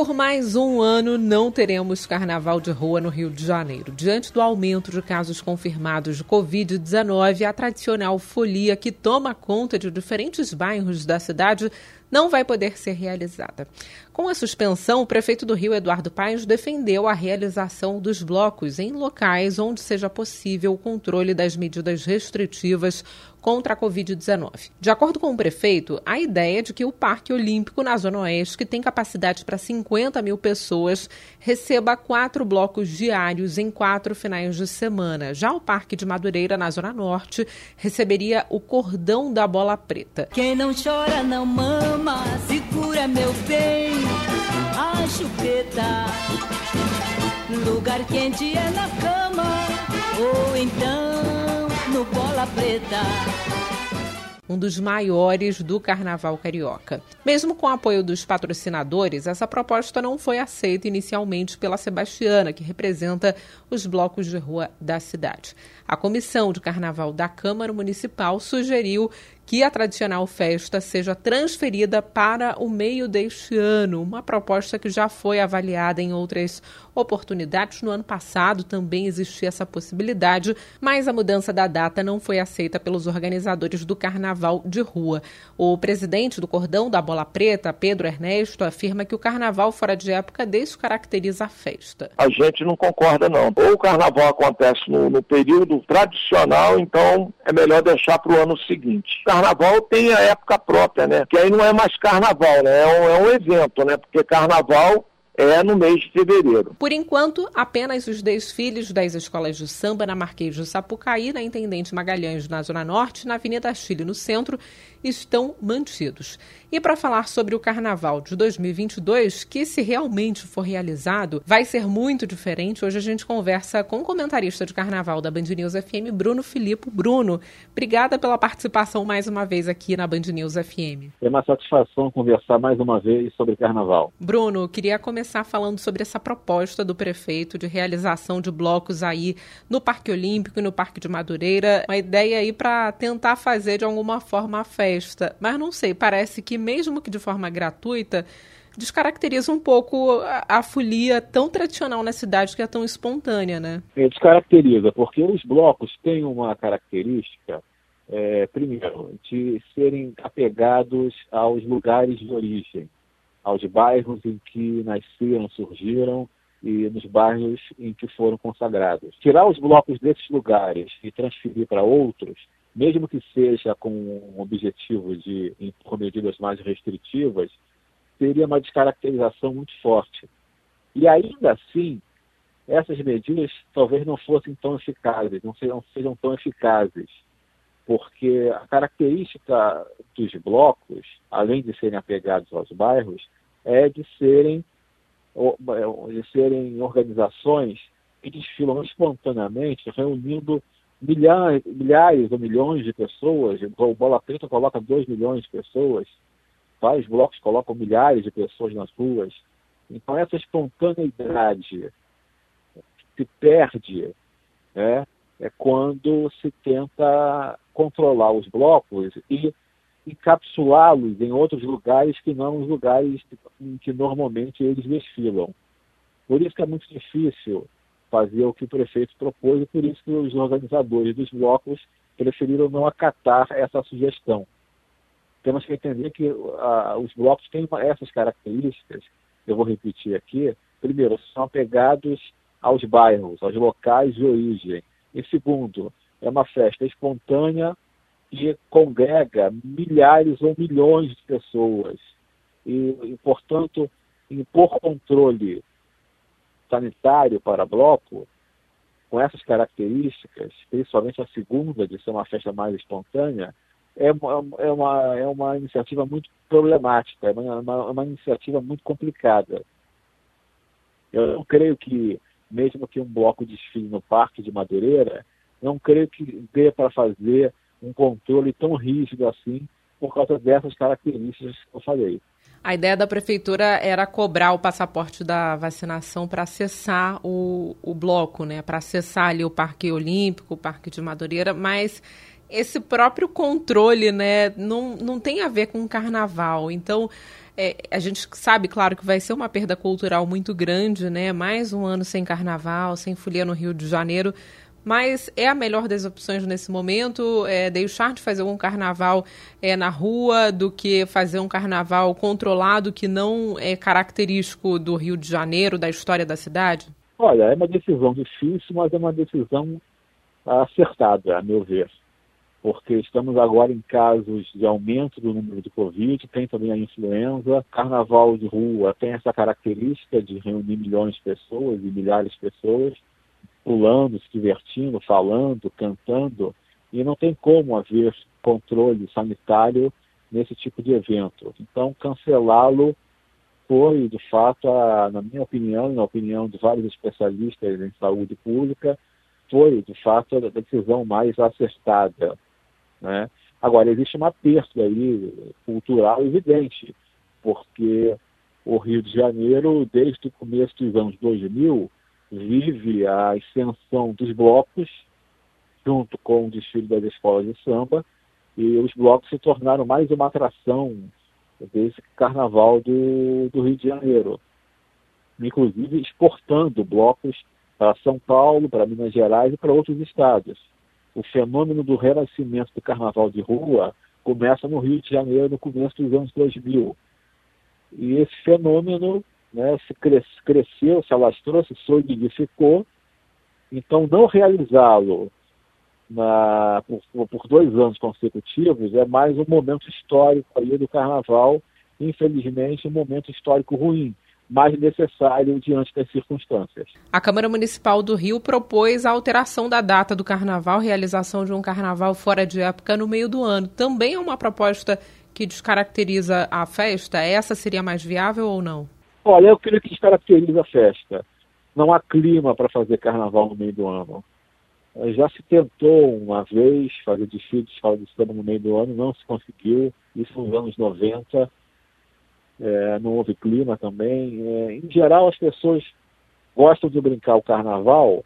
Por mais um ano, não teremos carnaval de rua no Rio de Janeiro. Diante do aumento de casos confirmados de Covid-19, a tradicional folia que toma conta de diferentes bairros da cidade não vai poder ser realizada. Com a suspensão, o prefeito do Rio, Eduardo Paes, defendeu a realização dos blocos em locais onde seja possível o controle das medidas restritivas contra a Covid-19. De acordo com o prefeito, a ideia é de que o Parque Olímpico na Zona Oeste, que tem capacidade para 50 mil pessoas, receba quatro blocos diários em quatro finais de semana. Já o Parque de Madureira, na Zona Norte, receberia o Cordão da Bola Preta. Quem não chora não mama, segura meu bem, a chupeta. Lugar quente é na cama, ou então no bola preta um dos maiores do carnaval carioca. Mesmo com o apoio dos patrocinadores, essa proposta não foi aceita inicialmente pela Sebastiana, que representa os blocos de rua da cidade. A comissão de carnaval da Câmara Municipal sugeriu que a tradicional festa seja transferida para o meio deste ano, uma proposta que já foi avaliada em outras oportunidades. No ano passado também existia essa possibilidade, mas a mudança da data não foi aceita pelos organizadores do carnaval de rua. O presidente do Cordão da Bola Preta, Pedro Ernesto, afirma que o carnaval fora de época descaracteriza a festa. A gente não concorda, não. Ou o carnaval acontece no, no período tradicional, então é melhor deixar para o ano seguinte carnaval tem a época própria, né? Que aí não é mais carnaval, né? É um, é um evento, né? Porque carnaval é no mês de fevereiro. Por enquanto, apenas os desfiles das escolas de samba na Marquês de Sapucaí, na Intendente Magalhães, na Zona Norte, na Avenida Chile, no centro, estão mantidos. E para falar sobre o Carnaval de 2022, que se realmente for realizado, vai ser muito diferente, hoje a gente conversa com o comentarista de Carnaval da Band News FM, Bruno Filippo. Bruno, obrigada pela participação mais uma vez aqui na Band News FM. É uma satisfação conversar mais uma vez sobre Carnaval. Bruno, queria começar falando sobre essa proposta do prefeito de realização de blocos aí no Parque Olímpico e no Parque de Madureira, uma ideia aí para tentar fazer de alguma forma a festa festa, mas não sei, parece que mesmo que de forma gratuita, descaracteriza um pouco a, a, folia tão tradicional na cidade que é tão espontânea, né? É, descaracteriza, porque os blocos têm uma característica, é, primeiro, de serem apegados aos lugares de origem, aos bairros em que nasceram, surgiram e nos bairros em que foram consagrados. Tirar os blocos desses lugares e transferir para outros mesmo que seja com o objetivo de impor medidas mais restritivas, seria uma descaracterização muito forte. E ainda assim, essas medidas talvez não fossem tão eficazes, não sejam, sejam tão eficazes, porque a característica dos blocos, além de serem apegados aos bairros, é de serem, de serem organizações que desfilam espontaneamente, reunindo milhares, milhares ou milhões de pessoas, o Bola Preta coloca 2 milhões de pessoas, vários blocos colocam milhares de pessoas nas ruas. Então essa espontaneidade se perde né, é quando se tenta controlar os blocos e encapsulá-los em outros lugares que não os lugares em que normalmente eles desfilam. Por isso que é muito difícil fazer o que o prefeito propôs e por isso que os organizadores dos blocos preferiram não acatar essa sugestão. Temos que entender que uh, os blocos têm essas características, eu vou repetir aqui. Primeiro, são apegados aos bairros, aos locais de origem. E segundo, é uma festa espontânea que congrega milhares ou milhões de pessoas. E, e portanto, impor controle sanitário para bloco, com essas características, principalmente a segunda, de ser uma festa mais espontânea, é uma, é uma, é uma iniciativa muito problemática, é uma, uma, uma iniciativa muito complicada. Eu não creio que, mesmo que um bloco desfile no Parque de Madureira, não creio que dê para fazer um controle tão rígido assim por causa dessas características que eu falei. A ideia da prefeitura era cobrar o passaporte da vacinação para acessar o, o bloco, né? Para acessar ali o Parque Olímpico, o Parque de Madureira, mas esse próprio controle, né, não, não tem a ver com o carnaval. Então, é, a gente sabe, claro, que vai ser uma perda cultural muito grande, né? Mais um ano sem carnaval, sem folia no Rio de Janeiro mas é a melhor das opções nesse momento? É, deixar de fazer um carnaval é, na rua do que fazer um carnaval controlado que não é característico do Rio de Janeiro, da história da cidade? Olha, é uma decisão difícil, mas é uma decisão acertada, a meu ver, porque estamos agora em casos de aumento do número de Covid, tem também a influenza, carnaval de rua tem essa característica de reunir milhões de pessoas e milhares de pessoas, pulando, se divertindo, falando, cantando, e não tem como haver controle sanitário nesse tipo de evento. Então, cancelá-lo foi, de fato, a, na minha opinião, na opinião de vários especialistas em saúde pública, foi, de fato, a decisão mais acertada. Né? Agora, existe uma perda aí cultural evidente, porque o Rio de Janeiro, desde o começo dos anos 2000, vive a extensão dos blocos, junto com o desfile das escolas de samba, e os blocos se tornaram mais uma atração desse carnaval do, do Rio de Janeiro. Inclusive exportando blocos para São Paulo, para Minas Gerais e para outros estados. O fenômeno do renascimento do carnaval de rua começa no Rio de Janeiro no começo dos anos 2000. E esse fenômeno né, se cres, cresceu, se alastrou, se solidificou. Então, não realizá-lo por, por, dois anos consecutivos é mais um momento histórico aí do Carnaval, infelizmente um momento histórico ruim, mas necessário diante das circunstâncias. A Câmara Municipal do Rio propôs a alteração da data do Carnaval, realização de um Carnaval fora de época no meio do ano. Também é uma proposta que descaracteriza a festa? Essa seria mais viável ou não? Olha, eu creio que descaracteriza a festa. Não há clima para fazer carnaval no meio do ano. Eh, já se tentou uma vez fazer desfile de escola de samba no meio do ano, não se conseguiu. Isso nos anos 90. É, não houve clima também. É, em geral, as pessoas gostam de brincar o carnaval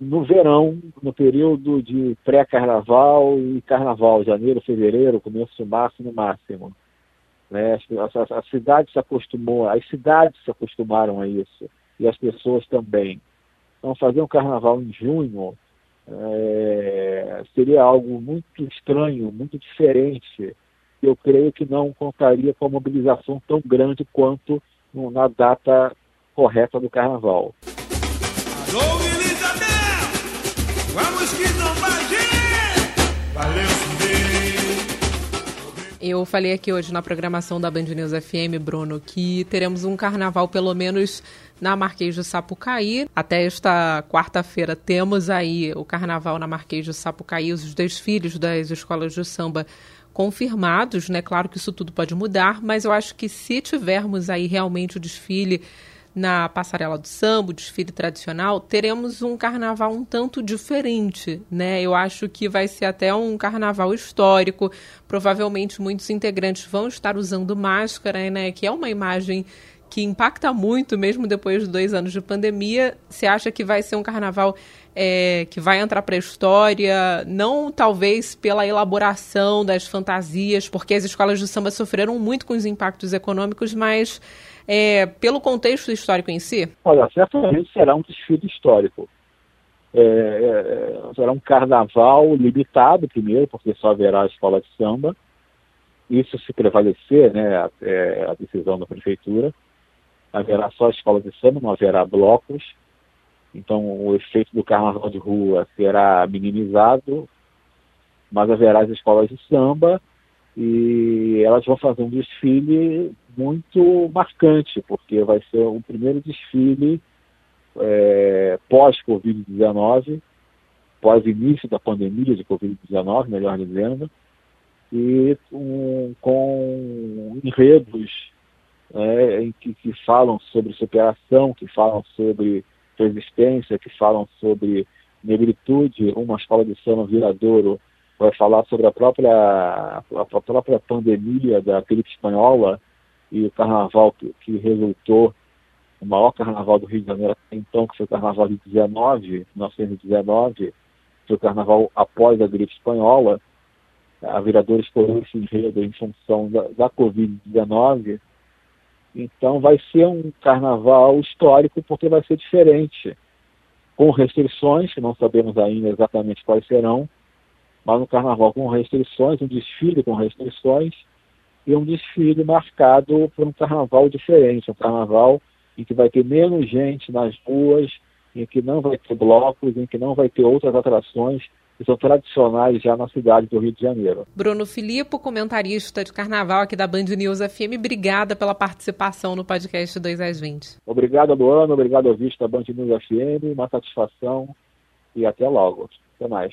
no verão, no período de pré-carnaval e carnaval, janeiro, fevereiro, começo de março no máximo. Né? A, se acostumou, as cidades se acostumaram a isso, e as pessoas também. Então, fazer um carnaval em junho é, seria algo muito estranho, muito diferente. Eu creio que não contaria com a mobilização tão grande quanto no, na data correta do carnaval. Alô, Elizabeth! Vamos que eu falei aqui hoje na programação da Band News FM, Bruno, que teremos um carnaval pelo menos na Marquês de Sapucaí. Até esta quarta-feira temos aí o carnaval na Marquês de Sapucaí, os desfiles das escolas de samba confirmados, né? Claro que isso tudo pode mudar, mas eu acho que se tivermos aí realmente o desfile na passarela do samba, o desfile tradicional, teremos um carnaval um tanto diferente, né? Eu acho que vai ser até um carnaval histórico. Provavelmente muitos integrantes vão estar usando máscara, né? Que é uma imagem que impacta muito, mesmo depois de dois anos de pandemia. Você acha que vai ser um carnaval é, que vai entrar para a história, não talvez pela elaboração das fantasias, porque as escolas de samba sofreram muito com os impactos econômicos, mas é, pelo contexto histórico em si? Olha, certamente será um desfile histórico. É, é, será um carnaval limitado, primeiro, porque só haverá a escola de samba. Isso se prevalecer, né, a, é, a decisão da prefeitura. Haverá só a escola de samba, não haverá blocos. Então, o efeito do carnaval de rua será minimizado, mas haverá as escolas de samba e elas vão fazer um desfile muito marcante, porque vai ser o primeiro desfile é, pós-Covid-19, pós-início da pandemia de Covid-19, melhor dizendo, e um, com enredos é, em que, que, falam sobre superação, que falam sobre resistência, que falam sobre Negritude, uma escola de samba Viradouro, vai falar sobre a própria, a própria pandemia da gripe espanhola e o carnaval que, que resultou o maior carnaval do Rio de Janeiro então, que foi o carnaval de 19, 1919, foi o carnaval após a gripe espanhola, a vereadora escolheu esse enredo em função da, da Covid-19, então vai ser um carnaval histórico porque vai ser diferente, com restrições, que não sabemos ainda exatamente quais serão, mas um carnaval com restrições, um desfile com restrições, e um desfile marcado por um carnaval diferente, um carnaval em que vai ter menos gente nas ruas, em que não vai ter blocos, em que não vai ter outras atrações que são tradicionais já na cidade do Rio de Janeiro. Bruno Filippo, comentarista de carnaval aqui da Band News FM, obrigada pela participação no podcast 2 às 20. Obrigado, Luana, obrigado ao visto da Band News FM, uma satisfação e até logo. Até mais.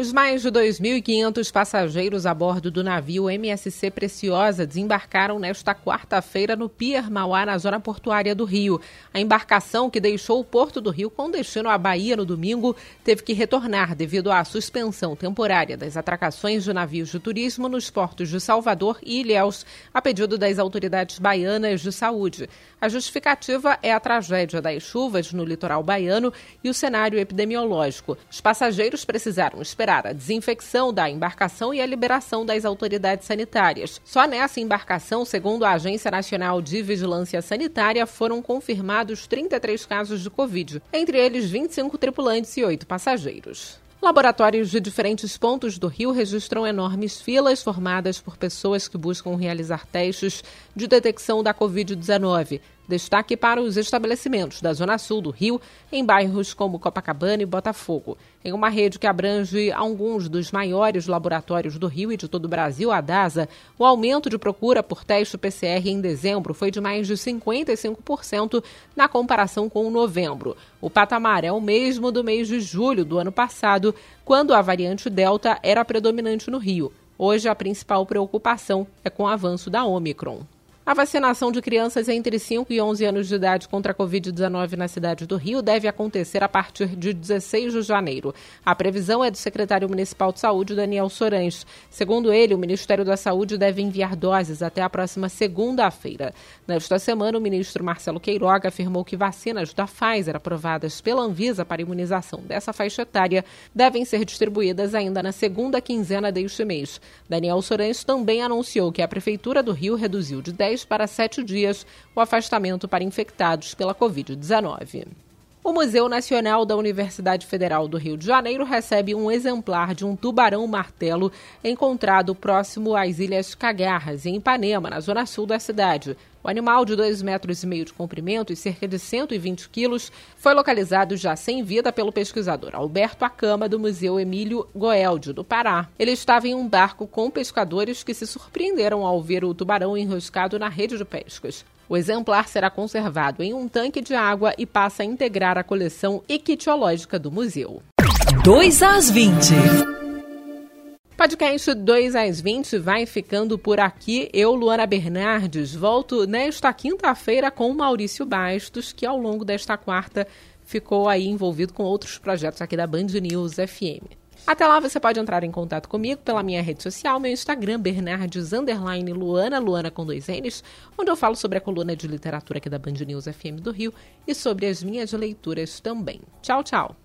Os mais de 2.500 passageiros a bordo do navio MSC Preciosa desembarcaram nesta quarta-feira no Pier Mauá, na zona portuária do Rio. A embarcação, que deixou o Porto do Rio com destino à Bahia no domingo, teve que retornar devido à suspensão temporária das atracações de navios de turismo nos portos de Salvador e Ilhéus, a pedido das autoridades baianas de saúde. A justificativa é a tragédia das chuvas no litoral baiano e o cenário epidemiológico. Os passageiros precisaram esperar a desinfecção da embarcação e a liberação das autoridades sanitárias. Só nessa embarcação, segundo a Agência Nacional de Vigilância Sanitária, foram confirmados 33 casos de Covid, entre eles 25 tripulantes e 8 passageiros. Laboratórios de diferentes pontos do Rio registram enormes filas formadas por pessoas que buscam realizar testes de detecção da Covid-19. Destaque para os estabelecimentos da Zona Sul do Rio, em bairros como Copacabana e Botafogo. Em uma rede que abrange alguns dos maiores laboratórios do Rio e de todo o Brasil, a DASA, o aumento de procura por teste PCR em dezembro foi de mais de 55% na comparação com novembro. O patamar é o mesmo do mês de julho do ano passado, quando a variante Delta era predominante no Rio. Hoje, a principal preocupação é com o avanço da Omicron. A vacinação de crianças entre 5 e 11 anos de idade contra a Covid-19 na cidade do Rio deve acontecer a partir de 16 de janeiro. A previsão é do secretário municipal de saúde, Daniel Sorães. Segundo ele, o Ministério da Saúde deve enviar doses até a próxima segunda-feira. Nesta semana, o ministro Marcelo Queiroga afirmou que vacinas da Pfizer aprovadas pela Anvisa para imunização dessa faixa etária devem ser distribuídas ainda na segunda quinzena deste mês. Daniel Sorães também anunciou que a Prefeitura do Rio reduziu de 10 para sete dias o afastamento para infectados pela Covid-19. O Museu Nacional da Universidade Federal do Rio de Janeiro recebe um exemplar de um tubarão-martelo encontrado próximo às Ilhas Cagarras, em Ipanema, na zona sul da cidade. O animal, de 2,5 metros e meio de comprimento e cerca de 120 quilos, foi localizado já sem vida pelo pesquisador Alberto Acama, do Museu Emílio Goeldio, do Pará. Ele estava em um barco com pescadores que se surpreenderam ao ver o tubarão enroscado na rede de pescas. O exemplar será conservado em um tanque de água e passa a integrar a coleção ictiológica do museu. 2 às 20. Podcast 2 às 20 vai ficando por aqui. Eu, Luana Bernardes, volto nesta quinta-feira com Maurício Bastos, que ao longo desta quarta ficou aí envolvido com outros projetos aqui da Band News FM. Até lá você pode entrar em contato comigo pela minha rede social, meu Instagram, Bernardes Luana, Luana com dois N's, onde eu falo sobre a coluna de literatura aqui da Band News FM do Rio e sobre as minhas leituras também. Tchau, tchau!